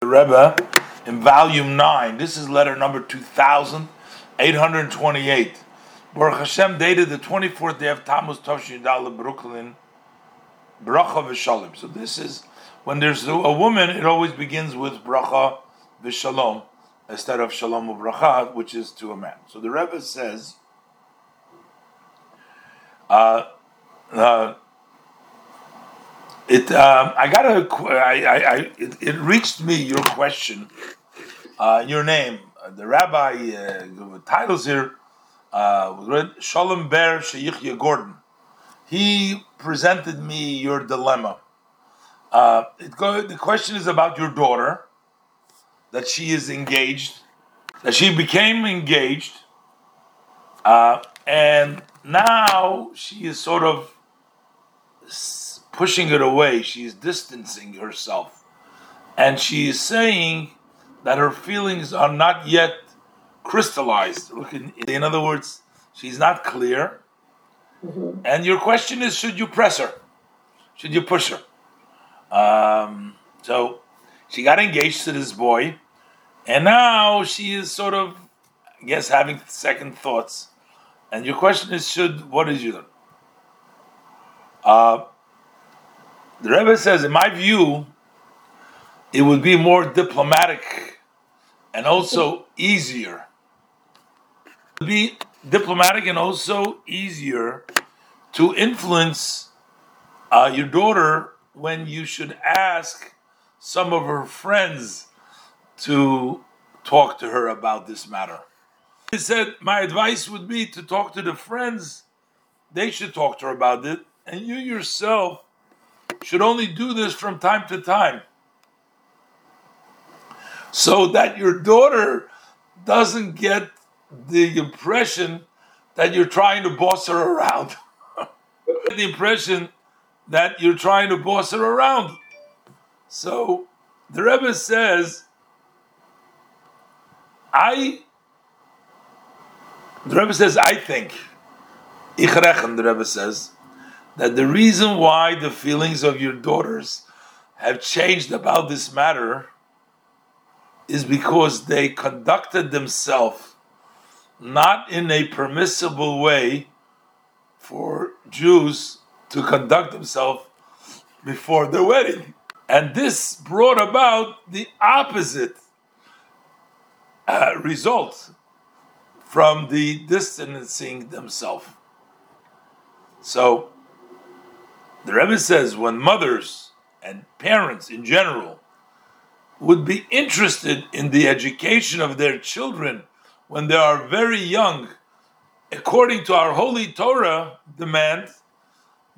the Rebbe in volume 9. This is letter number 2828. Baruch Hashem dated the 24th day of Tammuz Toshin Dal Brooklyn, Bracha V'Shalom. So this is, when there's a woman, it always begins with Bracha V'Shalom instead of Shalom Bracha, which is to a man. So the Rebbe says, uh, uh, it um, I got a I, I, I it, it, reached me your question, uh, your name, uh, the rabbi uh, titles here, uh, Shalom Ber Sheyichya Gordon. He presented me your dilemma. Uh, go, the question is about your daughter, that she is engaged, that she became engaged, uh, and now she is sort of pushing it away. She's distancing herself. And she is saying that her feelings are not yet crystallized. In other words, she's not clear. Mm-hmm. And your question is should you press her? Should you push her? Um, so she got engaged to this boy, and now she is sort of, I guess, having second thoughts. And your question is should, what is your. Uh, the Rebbe says, in my view, it would be more diplomatic and also easier. Be diplomatic and also easier to influence uh, your daughter when you should ask some of her friends to talk to her about this matter. He said, My advice would be to talk to the friends, they should talk to her about it, and you yourself should only do this from time to time. So that your daughter doesn't get the impression that you're trying to boss her around. the impression that you're trying to boss her around. So the Rebbe says, I, the Rebbe says, I think, Ichrechen, the Rebbe says, that the reason why the feelings of your daughters have changed about this matter is because they conducted themselves not in a permissible way for Jews to conduct themselves before their wedding. And this brought about the opposite uh, result from the distancing themselves. So, the Rebbe says when mothers and parents in general would be interested in the education of their children when they are very young, according to our holy Torah demand,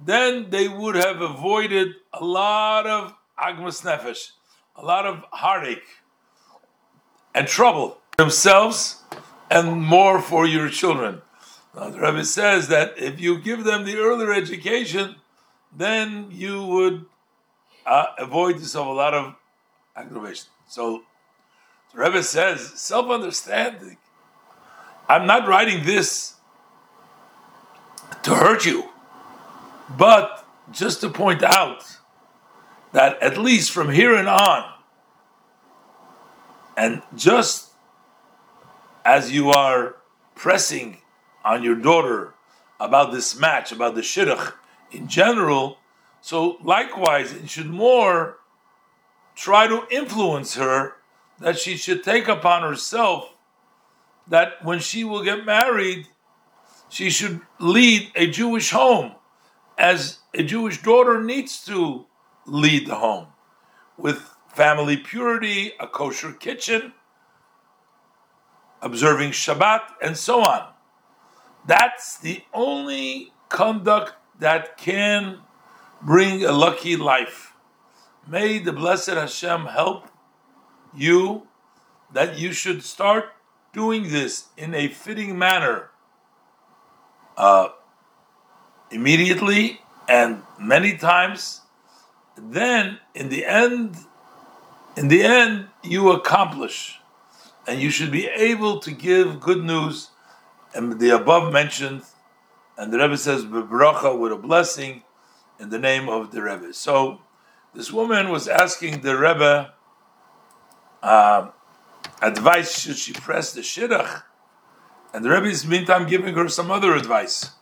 then they would have avoided a lot of agmas nefesh, a lot of heartache and trouble themselves and more for your children. Now, the Rebbe says that if you give them the earlier education, then you would uh, avoid yourself a lot of aggravation. So the Rebbe says, self understanding. I'm not writing this to hurt you, but just to point out that at least from here and on, and just as you are pressing on your daughter about this match, about the shidduch, in general. So likewise, it should more try to influence her that she should take upon herself that when she will get married, she should lead a Jewish home as a Jewish daughter needs to lead the home with family purity, a kosher kitchen, observing Shabbat, and so on. That's the only conduct that can bring a lucky life. May the blessed Hashem help you that you should start doing this in a fitting manner uh, immediately and many times. Then, in the end, in the end, you accomplish, and you should be able to give good news. And the above mentioned and the Rebbe says bebracha with a blessing in the name of the Rebbe. So this woman was asking the Rebbe uh, advice should she press the shidduch, and the Rebbe is meantime giving her some other advice.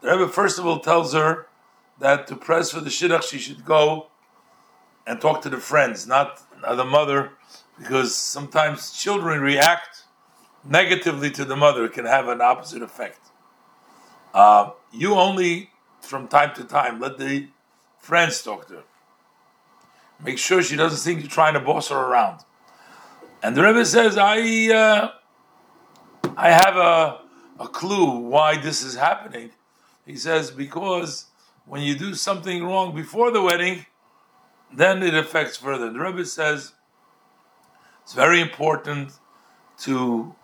The Rebbe first of all tells her that to press for the shidduch she should go and talk to the friends, not the mother, because sometimes children react negatively to the mother. It can have an opposite effect. Uh, you only, from time to time, let the friends talk to her. Make sure she doesn't think you're trying to boss her around. And the Rebbe says, I, uh, I have a, a clue why this is happening. He says, because when you do something wrong before the wedding, then it affects further. The Rebbe says it's very important to,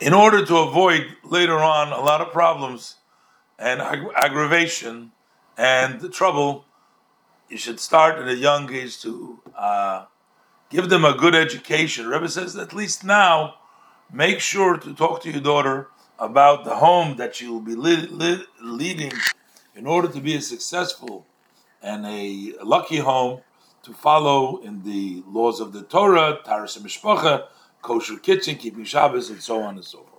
in order to avoid later on a lot of problems and ag- aggravation and trouble, you should start at a young age to uh, give them a good education. Rebbe says at least now, make sure to talk to your daughter about the home that she will be li- li- leading in order to be a successful and a lucky home to follow in the laws of the Torah, Taharas Mishpacha, kosher kitchen, keeping Shabbos, and so on and so forth.